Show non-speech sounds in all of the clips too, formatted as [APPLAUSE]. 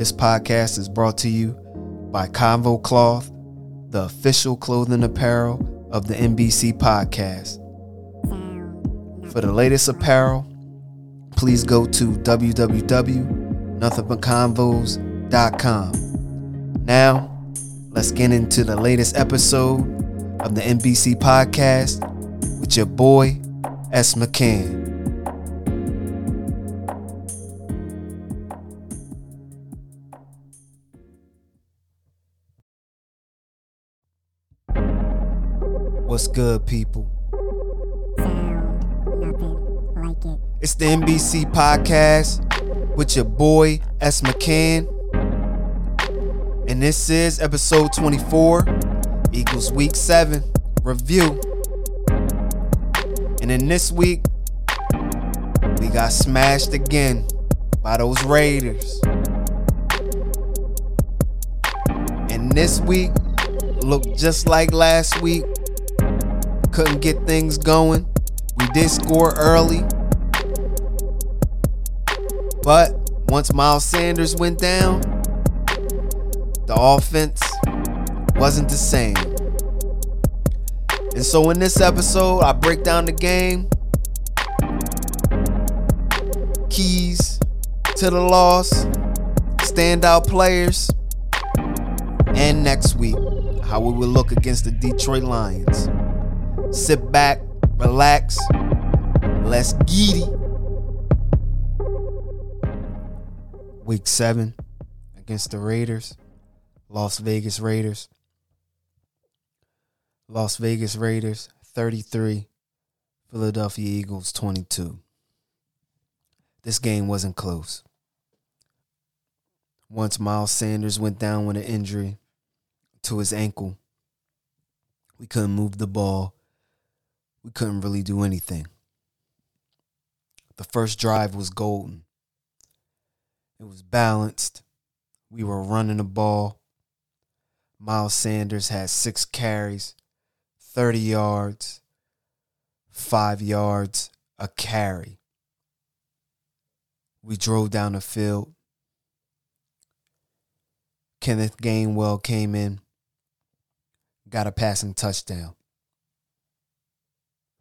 This podcast is brought to you by Convo Cloth, the official clothing apparel of the NBC podcast. For the latest apparel, please go to www.nothingbutconvos.com. Now, let's get into the latest episode of the NBC podcast with your boy, S. McCann. What's good, people? Like it. It's the NBC podcast with your boy S. McCann. And this is episode 24, equals Week 7 review. And in this week, we got smashed again by those Raiders. And this week looked just like last week. Couldn't get things going. We did score early. But once Miles Sanders went down, the offense wasn't the same. And so in this episode, I break down the game, keys to the loss, standout players, and next week, how we will look against the Detroit Lions. Sit back, relax, let's it. Week seven against the Raiders, Las Vegas Raiders. Las Vegas Raiders 33, Philadelphia Eagles 22. This game wasn't close. Once Miles Sanders went down with an injury to his ankle, we couldn't move the ball. We couldn't really do anything. The first drive was golden. It was balanced. We were running the ball. Miles Sanders had six carries, 30 yards, five yards a carry. We drove down the field. Kenneth Gainwell came in, got a passing touchdown.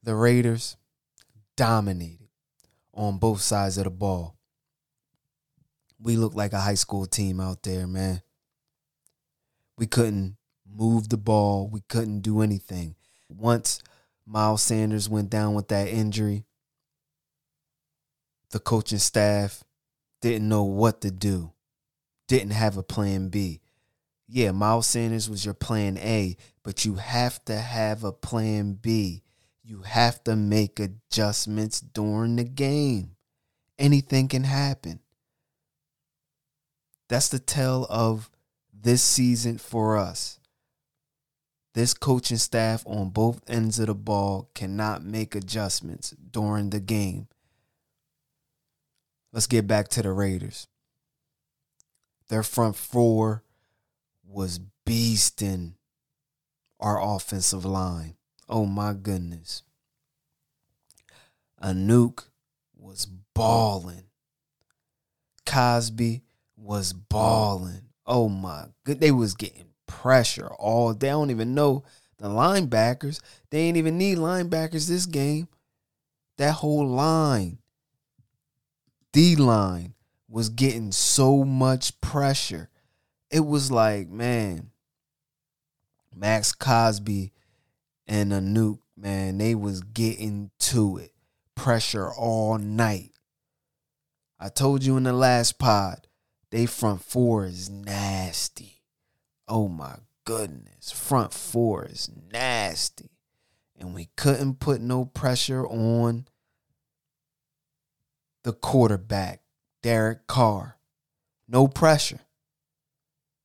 The Raiders dominated on both sides of the ball. We looked like a high school team out there, man. We couldn't move the ball, we couldn't do anything. Once Miles Sanders went down with that injury, the coaching staff didn't know what to do, didn't have a plan B. Yeah, Miles Sanders was your plan A, but you have to have a plan B. You have to make adjustments during the game. Anything can happen. That's the tell of this season for us. This coaching staff on both ends of the ball cannot make adjustments during the game. Let's get back to the Raiders. Their front four was beasting our offensive line. Oh my goodness. Ngakoue was balling. Crosby was balling. Oh my good. They was getting pressure all. I don't even know the linebackers. They ain't even need linebackers this game. That whole line, D line, was getting so much pressure. It was like, man, Maxx Crosby and Ngakoue, man, they was getting to it. Pressure all night. I told you in the last pod, they front four is nasty. Oh my goodness. Front four is nasty. And we couldn't put no pressure on the quarterback, Derek Carr. No pressure.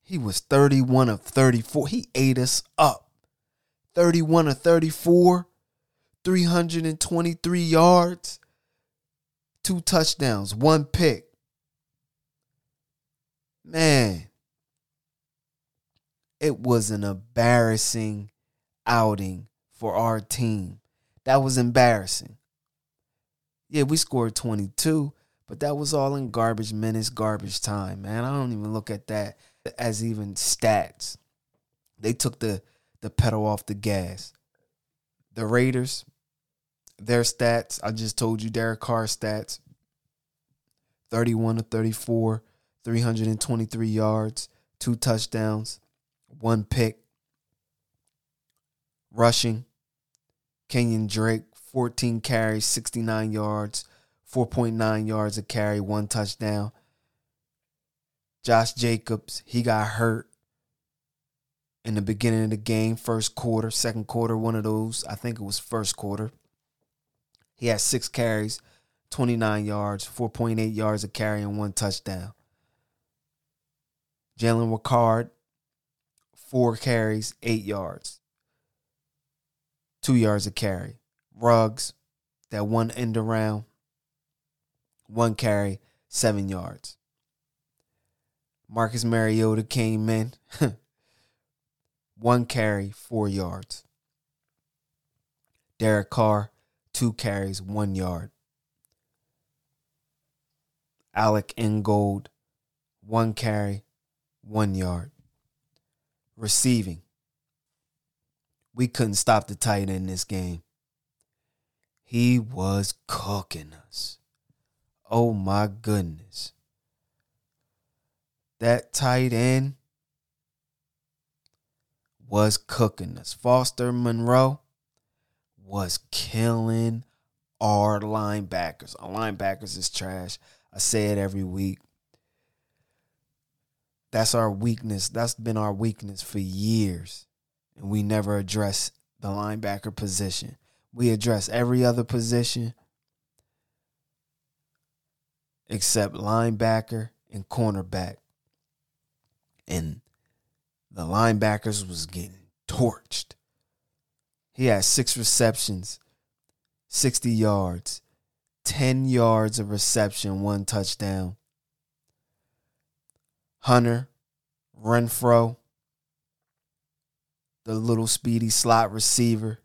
He was 31 of 34. He ate us up. 31 of 34, 323 yards, two touchdowns, one pick. Man, it was an embarrassing outing for our team. That was embarrassing. Yeah, we scored 22, But that was all in garbage minutes, garbage time, man. I don't even look at that as even stats. They took the the pedal off the gas. The Raiders, their stats, I just told you Derek Carr stats. 31 to 34, 323 yards, two touchdowns, one pick. Rushing, Kenyan Drake, 14 carries, 69 yards, 4.9 yards a carry, one touchdown. Josh Jacobs, he got hurt in the beginning of the game, first quarter, second quarter, one of those. I think it was first quarter. He had six carries, 29 yards, 4.8 yards a carry, and one touchdown. Jalen Richard, four carries, eight yards, two yards a carry. Ruggs, that one end around, one carry, seven yards. Marcus Mariota came in, [LAUGHS] one carry, four yards. Derek Carr, two carries, one yard. Alec Ingold, one carry, one yard. Receiving. We couldn't stop the tight end in this game. He was cooking us. Oh my goodness. That tight end was cooking us. Foster Moreau was killing our linebackers. Our linebackers is trash. I say it every week. That's our weakness. That's been our weakness for years. And we never address the linebacker position. We address every other position except linebacker and cornerback. And the linebackers was getting torched. He had six receptions, 60 yards, 10 yards of reception, one touchdown. Hunter, Renfrow, the little speedy slot receiver,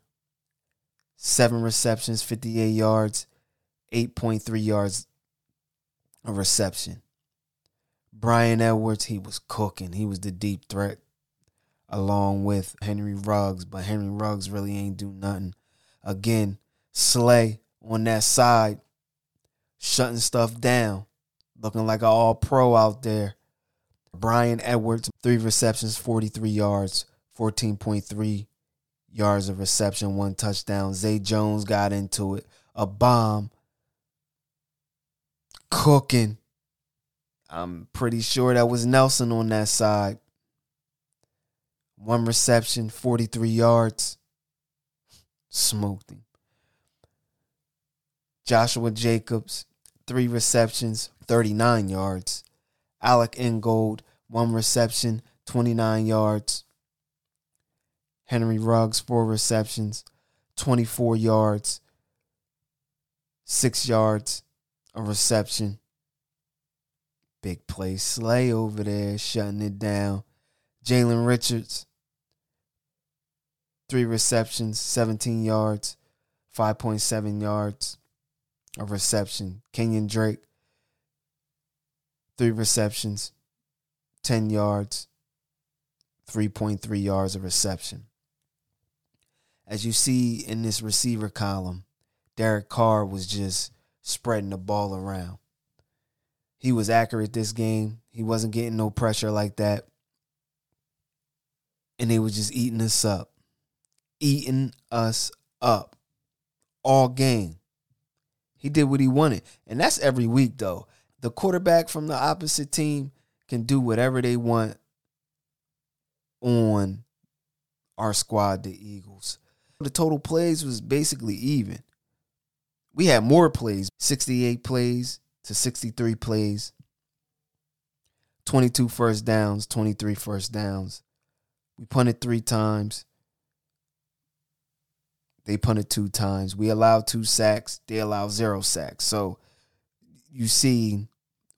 seven receptions, 58 yards, 8.3 yards of reception. Bryan Edwards, he was cooking. He was the deep threat along with Henry Ruggs, but Henry Ruggs really ain't do nothing. Again, Slay on that side shutting stuff down, looking like an all pro out there. Bryan Edwards, three receptions, 43 yards, 14.3 yards of reception, one touchdown. Zay Jones got into it. A bomb. Cooking. I'm pretty sure that was Nelson on that side. One reception, 43 yards. Smoked him. Joshua Jacobs, three receptions, 39 yards. Alec Ingold, one reception, 29 yards. Henry Ruggs, four receptions, 24 yards, six yards, a reception. Big play. Slay over there, shutting it down. Jalen Richards, three receptions, 17 yards, 5.7 yards a reception. Kenyan Drake, three receptions, 10 yards, 3.3 yards of reception. As you see in this receiver column, Derek Carr was just spreading the ball around. He was accurate this game. He wasn't getting no pressure like that. And they were just eating us up. Eating us up all game. He did what he wanted. And that's every week, though. The quarterback from the opposite team can do whatever they want on our squad, the Eagles. The total plays was basically even. We had more plays 68 plays to 63 plays, 22 first downs, 23 first downs. We punted three times. They punted two times. We allowed two sacks. They allowed zero sacks. So you see,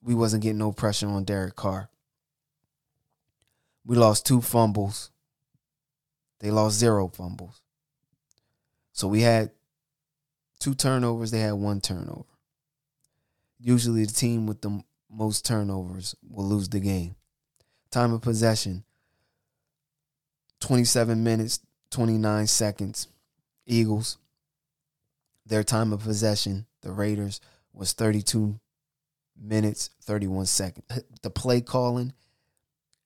we wasn't getting no pressure on Derek Carr. We lost two fumbles. They lost zero fumbles. So we had two turnovers. They had one turnover. Usually, the team with the most turnovers will lose the game. Time of possession 27 minutes, 29 seconds. Eagles. Their time of possession, the Raiders, was 32 minutes, 31 seconds. [LAUGHS] The play calling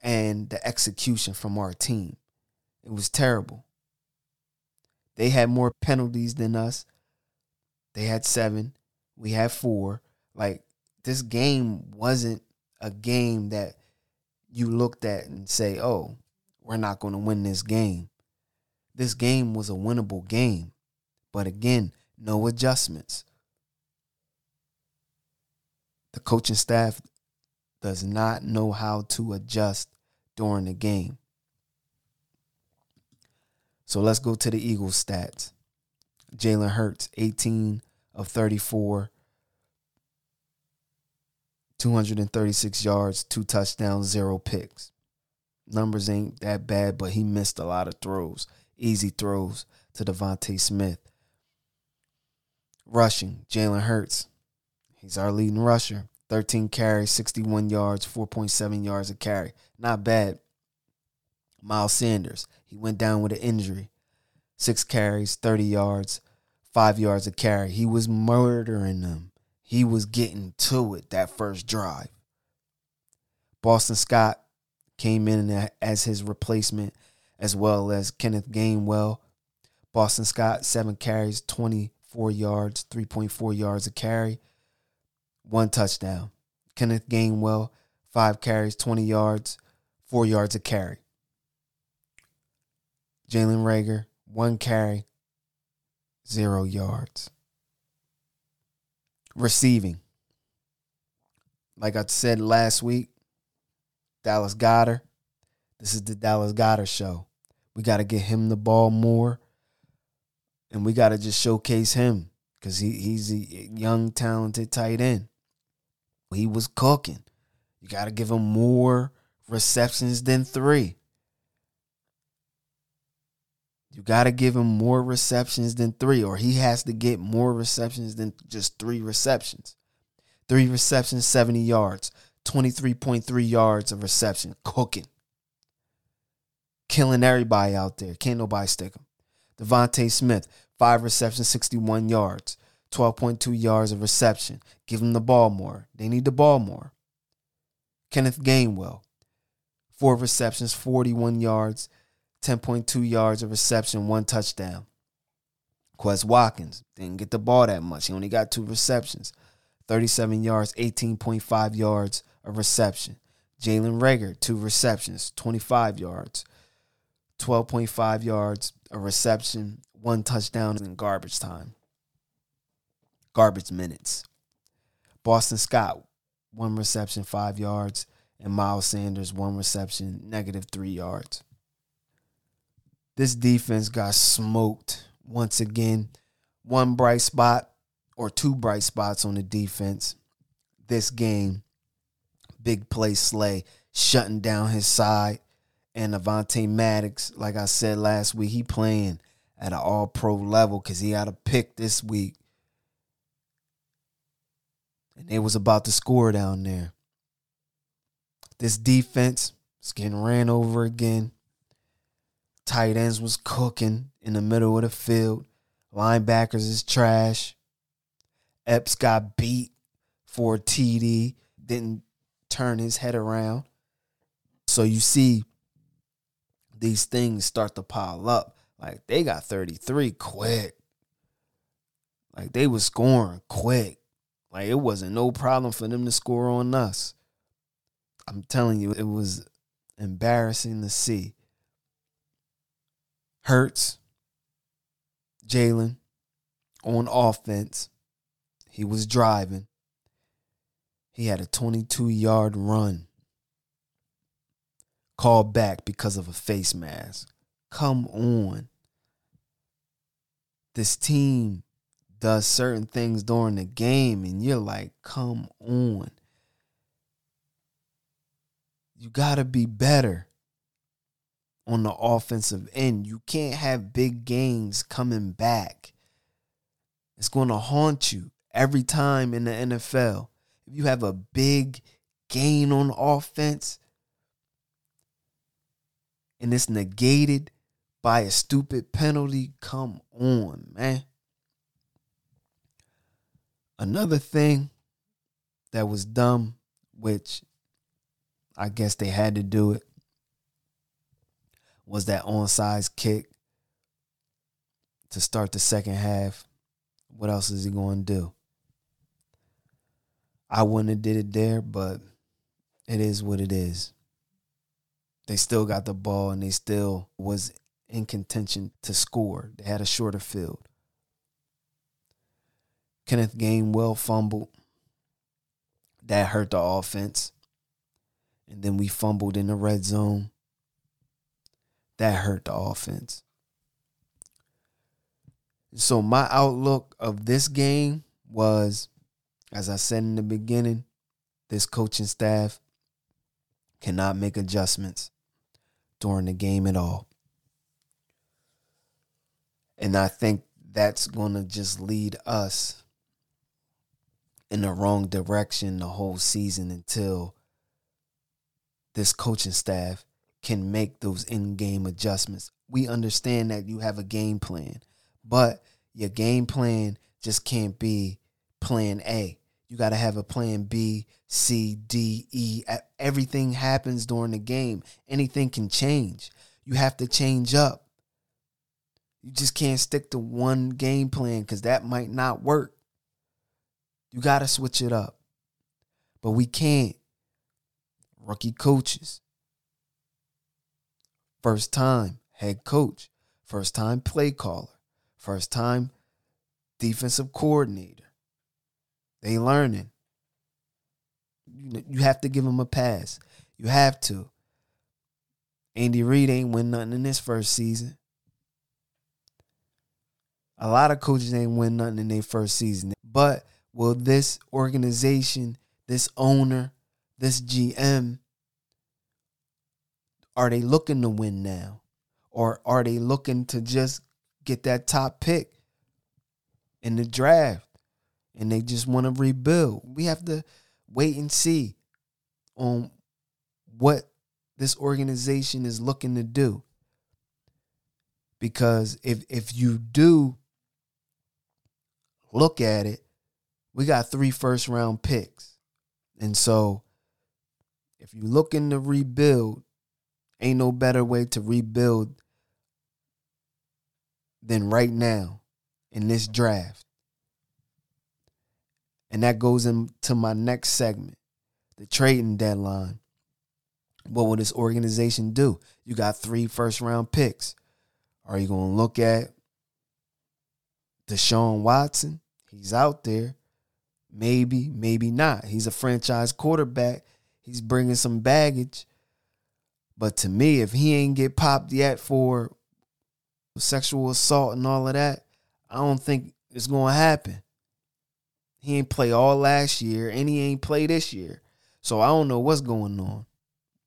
and the execution from our team, it was terrible. They had more penalties than us. They had seven. We had four. Like, this game wasn't a game that you looked at and say, oh, we're not going to win this game. This game was a winnable game. But again, no adjustments. The coaching staff does not know how to adjust during the game. So let's go to the Eagles stats. Jalen Hurts, 18 of 34, 236 yards, two touchdowns, zero picks. Numbers ain't that bad, but he missed a lot of throws, easy throws to DeVonta Smith. Rushing, Jalen Hurts. He's our leading rusher. 13 carries, 61 yards, 4.7 yards a carry. Not bad. Miles Sanders, he went down with an injury. Six carries, 30 yards, five yards a carry. He was murdering them. He was getting to it that first drive. Boston Scott came in as his replacement, as well as Kenneth Gainwell. Boston Scott, seven carries, 24 yards, 3.4 yards a carry, one touchdown. Kenneth Gainwell, five carries, 20 yards, four yards a carry. Jalen Reagor, one carry, zero yards. Receiving. Like I said last week, Dallas Goedert. This is the Dallas Goedert show. We got to get him the ball more, and we got to just showcase him because he, he's a young, talented tight end. He was cooking. You got to give him more receptions than three. You got to give him more receptions than three, or he has to get more receptions than just three receptions. Three receptions, 70 yards, 23.3 yards of reception, cooking. Killing everybody out there. Can't nobody stick him. DeVonta Smith, five receptions, 61 yards, 12.2 yards of reception. Give him the ball more. They need the ball more. Kenneth Gainwell, four receptions, 41 yards, 10.2 yards of reception, one touchdown. Quez Watkins didn't get the ball that much. He only got two receptions, 37 yards, 18.5 yards of reception. Jalen Reagor, two receptions, 25 yards, 12.5 yards, a reception, one touchdown in garbage time. Garbage minutes. Boston Scott, one reception, five yards, and Miles Sanders, one reception, negative three yards. This defense got smoked once again. One bright spot or two bright spots on the defense this game. Big play Slay shutting down his side. And Avonte Maddox, like I said last week, he playing at an all pro level because he had a pick this week. And they was about to score down there. This defense is getting ran over again. Tight ends was cooking in the middle of the field. Linebackers is trash. Epps got beat for a TD. Didn't turn his head around. So you see these things start to pile up. Like they got 33 quick. Like they was scoring quick. Like it wasn't no problem for them to score on us. I'm telling you, it was embarrassing to see. Hurts, Jalen on offense. He was driving. He had a 22 yard run. Called back because of a face mask. Come on. This team does certain things during the game, and you're like, come on. You got to be better on the offensive end. You can't have big gains coming back. It's going to haunt you every time in the NFL. if you have a big gain on offense and it's negated by a stupid penalty, come on, man. Another thing that was dumb, which I guess they had to do it, was that onside kick to start the second half. What else is he going to do? I wouldn't have did it there, but it is what it is. They still got the ball and they still was in contention to score. They had a shorter field. Kenneth Gainwell fumbled. That hurt the offense. And then we fumbled in the red zone. That hurt the offense. So my outlook of this game was, as I said in the beginning, this coaching staff cannot make adjustments during the game at all. And I think that's going to just lead us in the wrong direction the whole season until this coaching staff can make those in game adjustments. We understand that you have a game plan, but your game plan just can't be plan A. You got to have a plan B, C, D, E. Everything happens during the game. Anything can change. You have to change up. You just can't stick to one game plan because that might not work. You got to switch it up. But we can't. Rookie coaches. First time head coach. First time play caller. First time defensive coordinator. They learning. You have to give them a pass. You have to. Andy Reid ain't win nothing in this first season. A lot of coaches ain't win nothing in their first season. But will this organization, this owner, this GM, are they looking to win now? Or are they looking to just get that top pick in the draft? And they just want to rebuild. We have to wait and see on what this organization is looking to do. Because if if you do look at it, we got three first round picks. And so if you're looking to rebuild, ain't no better way to rebuild than right now in this draft. And that goes into my next segment the trading deadline. What will this organization do? You got three first round picks. Are you going to look at Deshaun Watson? He's out there. Maybe, maybe not. He's a franchise quarterback. He's bringing some baggage. But to me, if he ain't get popped yet for sexual assault and all of that, I don't think it's going to happen. He ain't play all last year and he ain't play this year. So I don't know what's going on.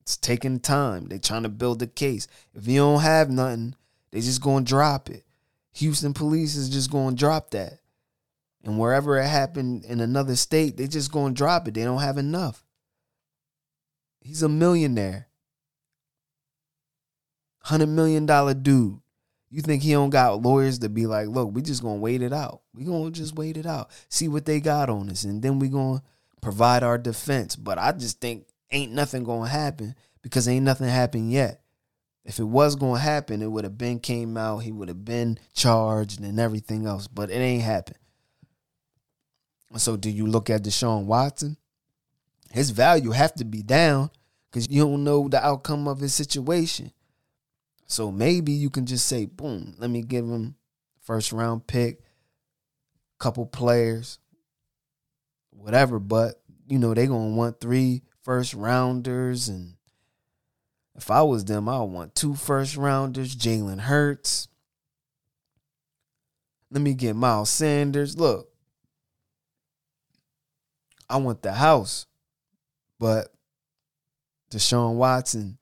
It's taking time. They trying to build a case. If you don't have nothing, they just to drop it. Houston police is just to drop that. And wherever it happened in another state, they just to drop it. They don't have enough. He's a millionaire. $100 million dude. You think he don't got lawyers to be like, look, we just gonna wait it out. We gonna just wait it out, see what they got on us, and then we gonna provide our defense. But I just think ain't nothing gonna happen because ain't nothing happened yet. If it was gonna happen, it would have been came out. He would have been charged and everything else. But it ain't happened. So do you look at Deshaun Watson? His value have to be down because you don't know the outcome of his situation. So maybe you can just say, boom, let me give him first round pick, couple players, whatever. But you know, they gonna want three first rounders and if I was them, I would want two first rounders, Jalen Hurts. Let me get Miles Sanders. Look, I want the house. But Deshaun Watson,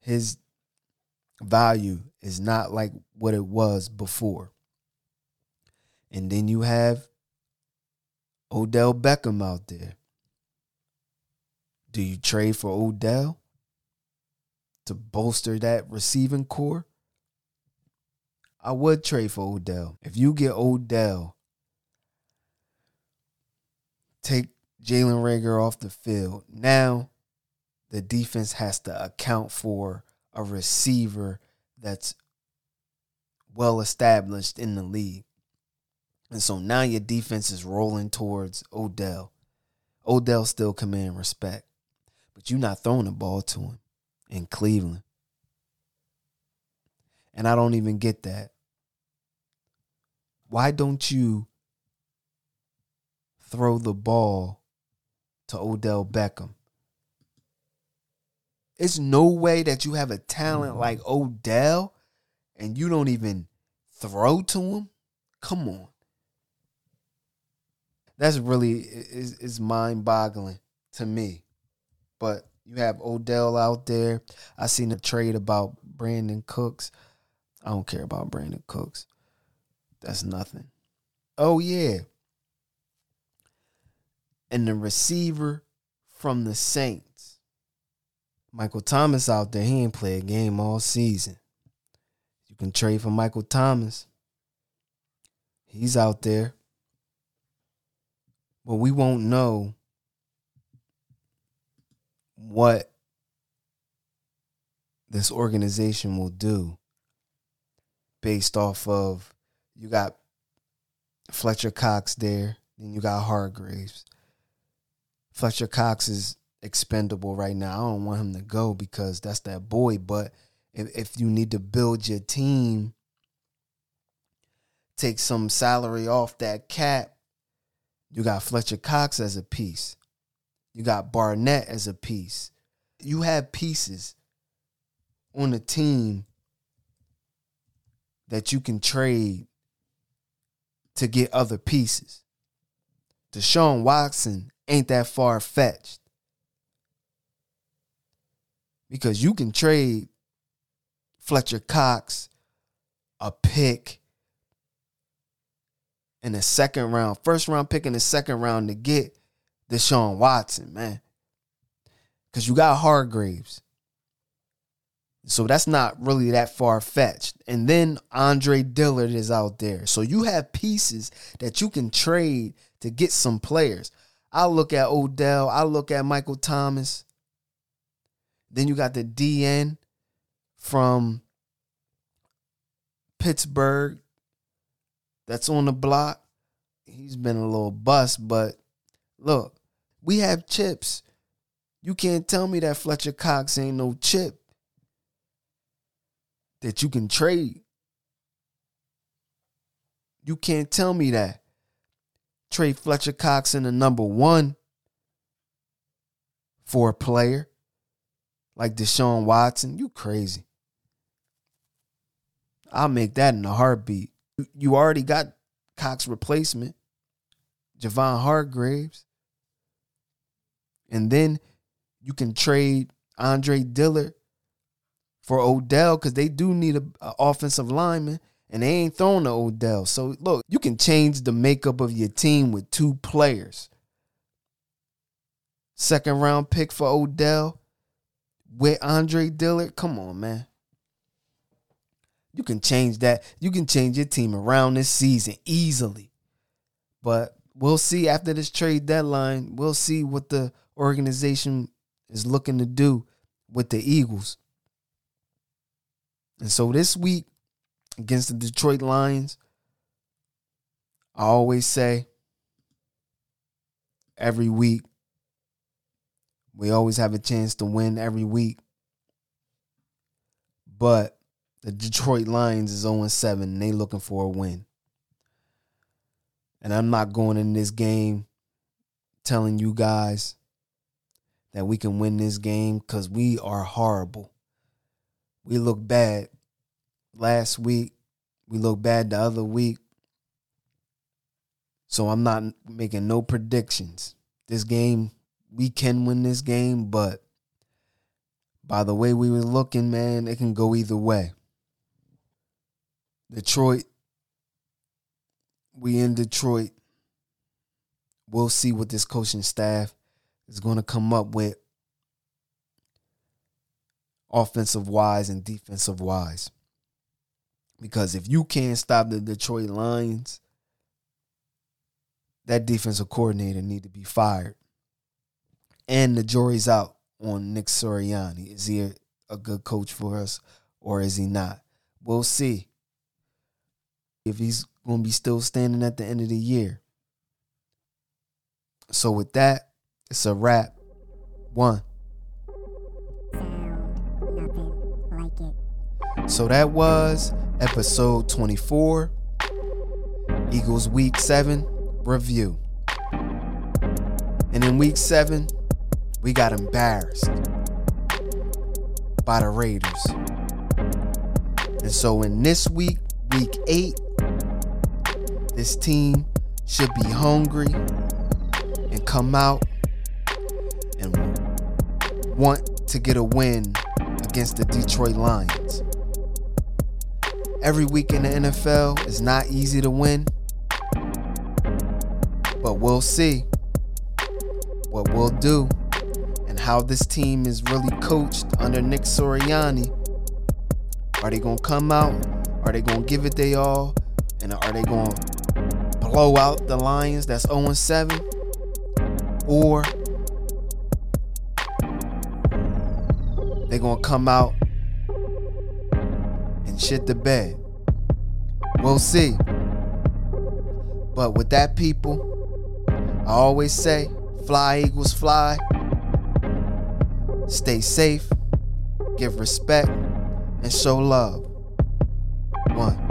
his value is not like what it was before. And then you have Odell Beckham out there. Do you trade for Odell to bolster that receiving corps? I would trade for Odell. If you get Odell, take Jalen Reagor off the field. Now the defense has to account for a receiver that's well established in the league. And so now your defense is rolling towards Odell. Odell still command respect, but you're not throwing the ball to him in Cleveland. And I don't even get that. Why don't you throw the ball to Odell Beckham? It's no way that you have a talent mm-hmm. like Odell and you don't even throw to him. Come on. That's really is is mind boggling to me. But you have Odell out there. I seen a trade about Brandin Cooks. I don't care about Brandin Cooks. That's nothing. Oh yeah. And the receiver from the Saints. Michael Thomas out there. He ain't play a game all season. You can trade for Michael Thomas. He's out there. But we won't know what this organization will do based off of you got Fletcher Cox there, then you got Hargraves. Fletcher Cox is expendable right now. I don't want him to go because that's that boy, but if, if you need to build your team, take some salary off that cap, you got Fletcher Cox as a piece. You got Barnett as a piece. You have pieces on the team that you can trade to get other pieces. Deshaun Watson ain't that far fetched. Because you can trade Fletcher Cox a pick in the second round, first round pick in the second round to get Deshaun Watson, man. Because you got Hargraves. So that's not really that far fetched. And then Andre Dillard is out there. So you have pieces that you can trade to get some players. I look at Odell, I look at Michael Thomas. Then you got the DN from Pittsburgh that's on the block. He's been a little bust, but look, we have chips. You can't tell me that Fletcher Cox ain't no chip that you can trade. You can't tell me that. Trade Fletcher Cox in the number one for a player like Deshaun Watson. You crazy. I'll make that in a heartbeat. You already got Cox replacement, Javon Hargraves. And then you can trade Andre Dillard for Odell because they do need an offensive lineman and they ain't throwing to Odell. So look, you can change the makeup of your team with two players. Second round pick for Odell with Andre Dillard. Come on, man. You can change that. You can change your team around this season easily. But we'll see after this trade deadline. We'll see what the organization is looking to do with the Eagles. And so this week against the Detroit Lions, I always say every week, we always have a chance to win every week. But the Detroit Lions is 0 7 and they looking for a win. And I'm not going in this game telling you guys that we can win this game because we are horrible. We look bad last week. We look bad the other week. So I'm not making no predictions. This game, we can win this game, but by the way we were looking, man, it can go either way. Detroit, we in Detroit. We'll see what this coaching staff is going to come up with offensive wise and defensive wise. Because if you can't stop the Detroit Lions, that defensive coordinator need to be fired. And the jury's out on Nick Sirianni. Is he a, a good coach for us or is he not? We'll see. If he's going to be still standing at the end of the year. So with that, it's a wrap. One. So that was episode 24, Eagles Week 7 review. And in week 7, we got embarrassed by the Raiders. And so in this week, week 8, this team should be hungry and come out and want to get a win against the Detroit Lions. Every week in the NFL is not easy to win, but we'll see what we'll do how this team is really coached under Nick Sirianni. Are they going to come out? Are they going to give it they all? And are they going to blow out the Lions that's 0 7? Or they going to come out and shit the bed. We'll see. But with that, people, I always say fly, Eagles, fly. Stay safe, give respect, and show love. One.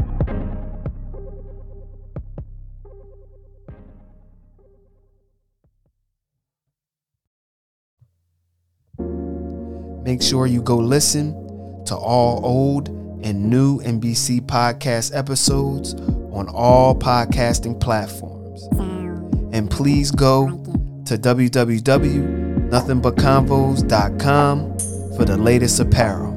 Make sure you go listen to all old and new NBC podcast episodes on all podcasting platforms. And please go to www.nothingbutconvos.com for the latest apparel.